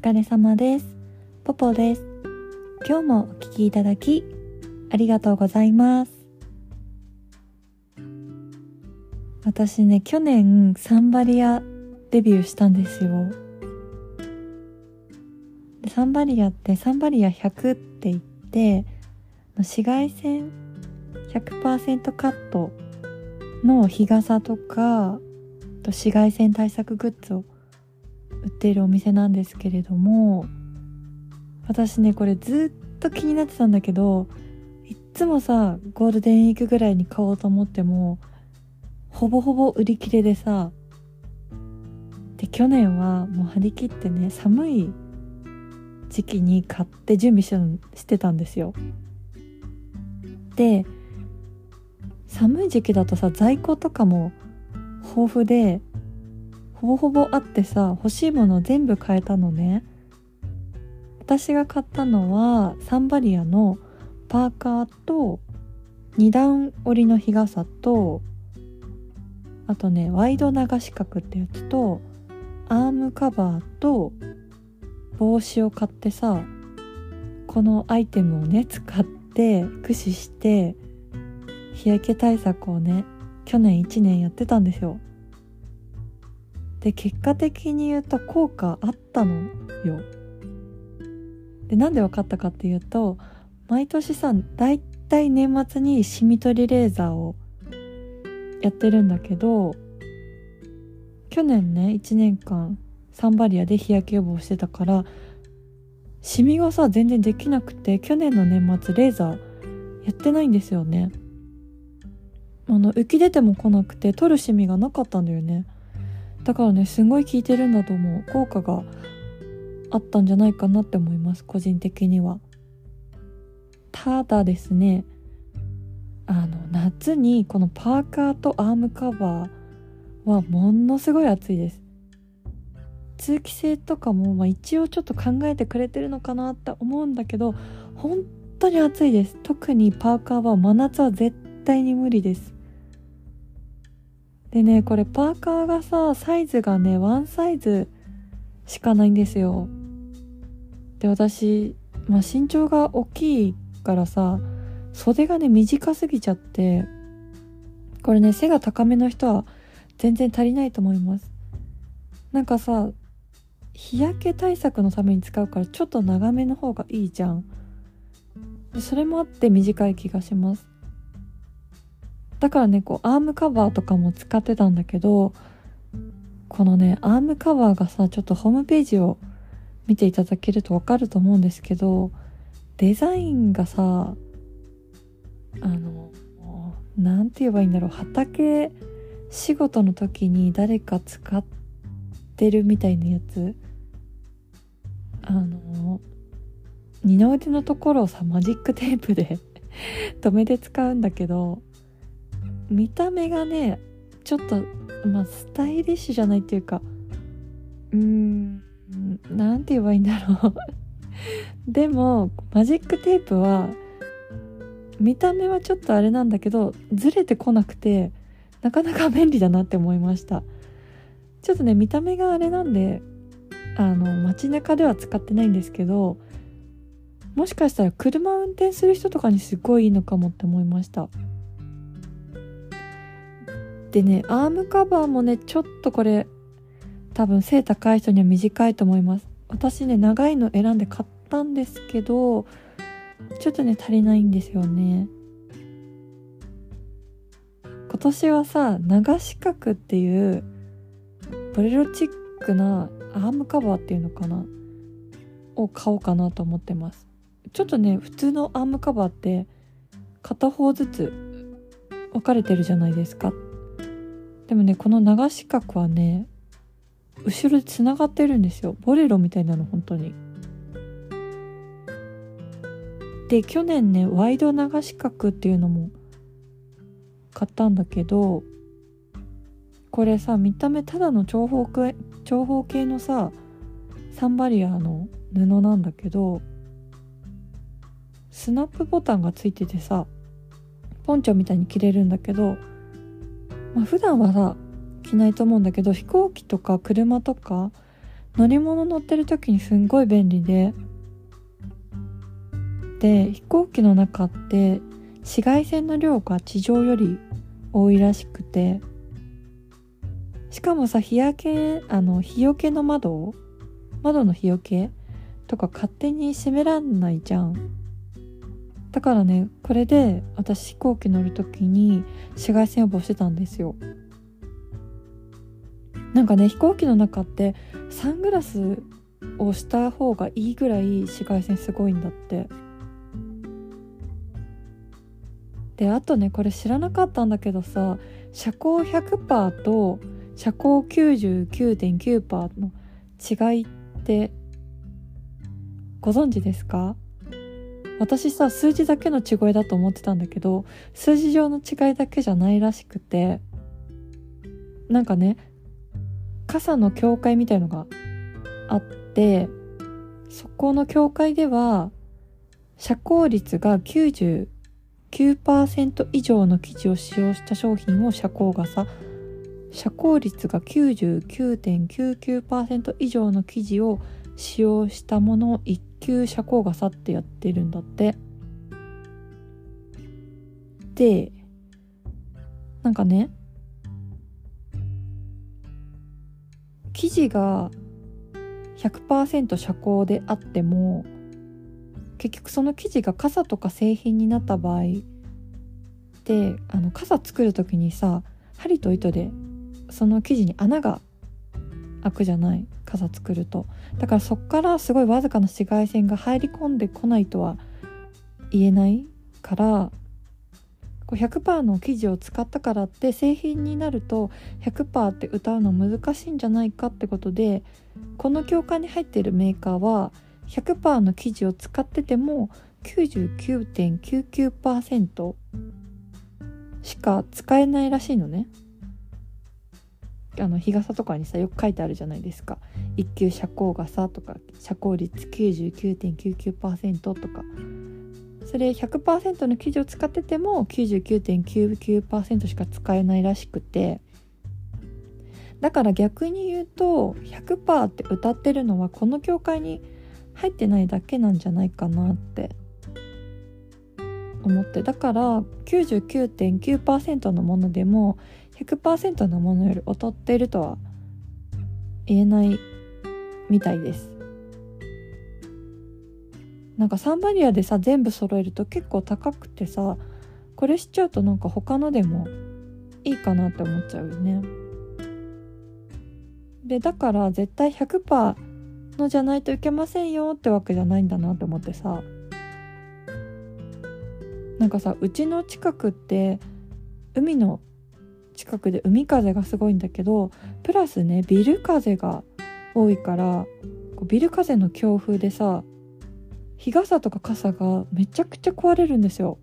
疲れ様です。ポポです。今日もお聞きいただき、ありがとうございます。私ね、去年サンバリアデビューしたんですよ。でサンバリアってサンバリア100って言って、紫外線100%カットの日傘とか、と紫外線対策グッズを売っているお店なんですけれども私ねこれずっと気になってたんだけどいっつもさゴールデンウィークぐらいに買おうと思ってもほぼほぼ売り切れでさで去年はもう張り切ってね寒い時期に買って準備ししてたんですよ。で寒い時期だとさ在庫とかも豊富でほぼほぼあってさ欲しいもの全部買えたのね。私が買ったのはサンバリアのパーカーと2段折りの日傘とあとねワイド流し角ってやつとアームカバーと帽子を買ってさこのアイテムをね使って駆使して日焼け対策をね去年1年やってたんですよ。で結果的に言うと効果あったのよ。でなんで分かったかっていうと毎年さだいたい年末にシミ取りレーザーをやってるんだけど去年ね1年間サンバリアで日焼け予防してたからシミがさ全然できなくて去年の年末レーザーやってないんですよね。あの浮き出ても来なくて取るシミがなかったんだよね。だからね。すごい効いてるんだと思う。効果があったんじゃないかなって思います個人的には。ただですねあの夏にこのパーカーとアームカバーはものすごい暑いです。通気性とかも、まあ、一応ちょっと考えてくれてるのかなって思うんだけど本当に暑いです。特にパーカーは真夏は絶対に無理です。でねこれパーカーがさサイズがねワンサイズしかないんですよ。で私、まあ、身長が大きいからさ袖がね短すぎちゃってこれね背が高めの人は全然足りないと思います。なんかさ日焼け対策のために使うからちょっと長めの方がいいじゃん。それもあって短い気がします。だからねこうアームカバーとかも使ってたんだけどこのねアームカバーがさちょっとホームページを見ていただけるとわかると思うんですけどデザインがさあのなんて言えばいいんだろう畑仕事の時に誰か使ってるみたいなやつ。あの二の腕のところをさマジックテープで 留めて使うんだけど見た目がねちょっとまあスタイリッシュじゃないっていうかうーんなんて言えばいいんだろう。でもマジックテープは見た目はちょっとあれなんだけどずれてこなくてなかなか便利だなって思いました。ちょっとね見た目があれなんであの街中では使ってないんですけどもしかしたら車運転する人とかにすごいいいのかもって思いました。でねアームカバーもねちょっとこれ多分背高い人には短いと思います。私ね長いの選んで買ったんですけどちょっとね足りないんですよね。今年はさ長四角っていうボレロチックなアームカバーっていうのかなを買おうかなと思ってます。ちょっとね普通のアームカバーって片方ずつ分かれてるじゃないですか。でもねこの長四角はね後ろでつながってるんですよ。ボレロみたいなの本当に。で去年ねワイド長四角っていうのも買ったんだけどこれさ見た目ただの長方形長方形のさサンバリアの布なんだけどスナップボタンがついててさポンチョみたいに着れるんだけど、まあ、普段はさ着ないと思うんだけど飛行機とか車とか乗り物乗ってる時にすんごい便利でで飛行機の中って紫外線の量が地上より多いらしくてしかもさ日焼けあの日よけの窓窓の日よけとか勝手に閉めらんないじゃん。だからねこれで私飛行機乗る時に紫外線予防してたんですよ。なんかね飛行機の中ってサングラスをした方がいいぐらい紫外線すごいんだって。であとねこれ知らなかったんだけどさ遮光100%と遮光99.9%の違いってご存知ですか？私さ数字だけの違いだと思ってたんだけど数字上の違いだけじゃないらしくてなんかね傘の境界みたいのがあってそこの境界では遮光率が99%以上の生地を使用した商品を遮光傘。遮光率が99.99%以上の生地を使用したものを一級遮光傘ってやってるんだって。でなんかね生地が100%遮光であっても結局その生地が傘とか製品になった場合であの傘作る時にさ針と糸でその生地に穴が開くじゃない傘作るとだからそっからすごいわずかな紫外線が入り込んでこないとは言えないから100%の生地を使ったからって製品になると100%って歌うの難しいんじゃないかってことでこの教科に入っているメーカーは100%の生地を使ってても99.99%しか使えないらしいのね。あの日傘とかにさよく書いてあるじゃないですか。一級遮光傘とか遮光率99.99%とか。それ100%の生地を使ってても99.99%しか使えないらしくて。だから逆に言うと100%って歌ってるのはこの教会に入ってないだけなんじゃないかなって。思って。だから99.9%のものでも100%のものより劣っているとは言えないみたいです。なんかサンバリアでさ全部揃えると結構高くてさこれしちゃうとなんか他のでもいいかなって思っちゃうよね。でだから絶対100%のじゃないといけませんよってわけじゃないんだなって思ってさ。なんかさうちの近くって海の近くで海風がすごいんだけどプラスねビル風が多いからビル風の強風でさ日傘とか傘がめちゃくちゃ壊れるんですよ。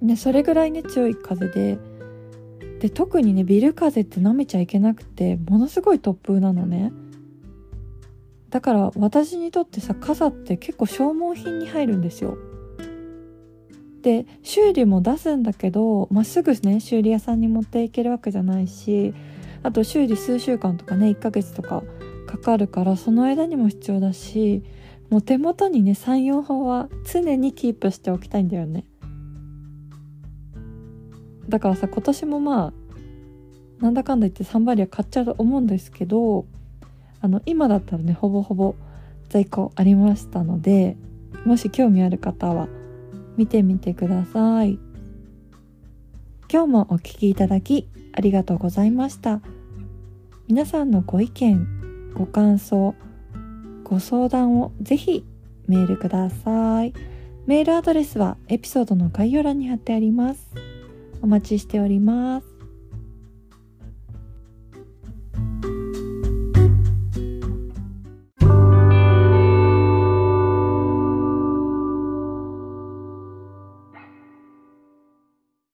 ねそれぐらいね強い風でで特にねビル風って舐めちゃいけなくてものすごい突風なのね。だから私にとってさ傘って結構消耗品に入るんですよ。で修理も出すんだけどまっすぐね修理屋さんに持っていけるわけじゃないしあと修理数週間とかね1ヶ月とかかかるからその間にも必要だしもう手元にね34本は常にキープしておきたいんだよね。だからさ今年もまあなんだかんだ言ってサンバリア買っちゃうと思うんですけどあの今だったらねほぼほぼ在庫ありましたのでもし興味ある方は見てみてください。今日もお聴きいただきありがとうございました。皆さんのご意見ご感想ご相談をぜひメールください。メールアドレスはエピソードの概要欄に貼ってあります。お待ちしております。